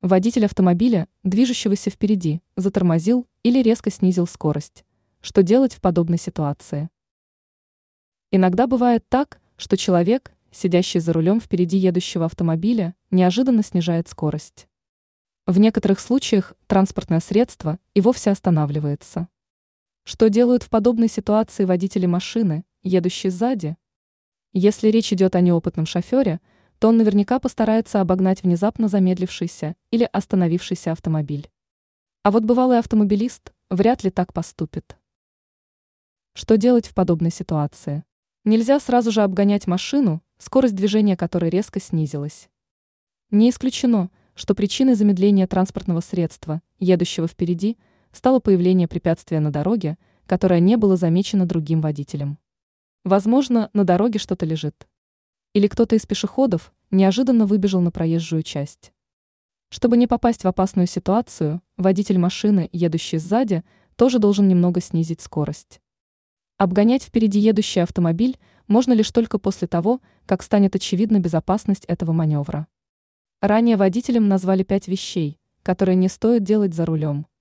Водитель автомобиля, движущегося впереди, затормозил или резко снизил скорость. Что делать в подобной ситуации? Иногда бывает так, что человек, сидящий за рулем впереди едущего автомобиля, неожиданно снижает скорость. В некоторых случаях транспортное средство и вовсе останавливается. Что делают в подобной ситуации водители машины, едущие сзади? Если речь идет о неопытном шофере, то он наверняка постарается обогнать внезапно замедлившийся или остановившийся автомобиль. А вот бывалый автомобилист вряд ли так поступит. Что делать в подобной ситуации? Нельзя сразу же обгонять машину, скорость движения которой резко снизилась. Не исключено, что причиной замедления транспортного средства, едущего впереди, стало появление препятствия на дороге, которое не было замечено другим водителем. Возможно, на дороге что-то лежит. Или кто-то из пешеходов неожиданно выбежал на проезжую часть. Чтобы не попасть в опасную ситуацию, водитель машины, едущий сзади, тоже должен немного снизить скорость. Обгонять впереди едущий автомобиль можно лишь только после того, как станет очевидна безопасность этого маневра. Ранее водителям назвали пять вещей, которые не стоит делать за рулем –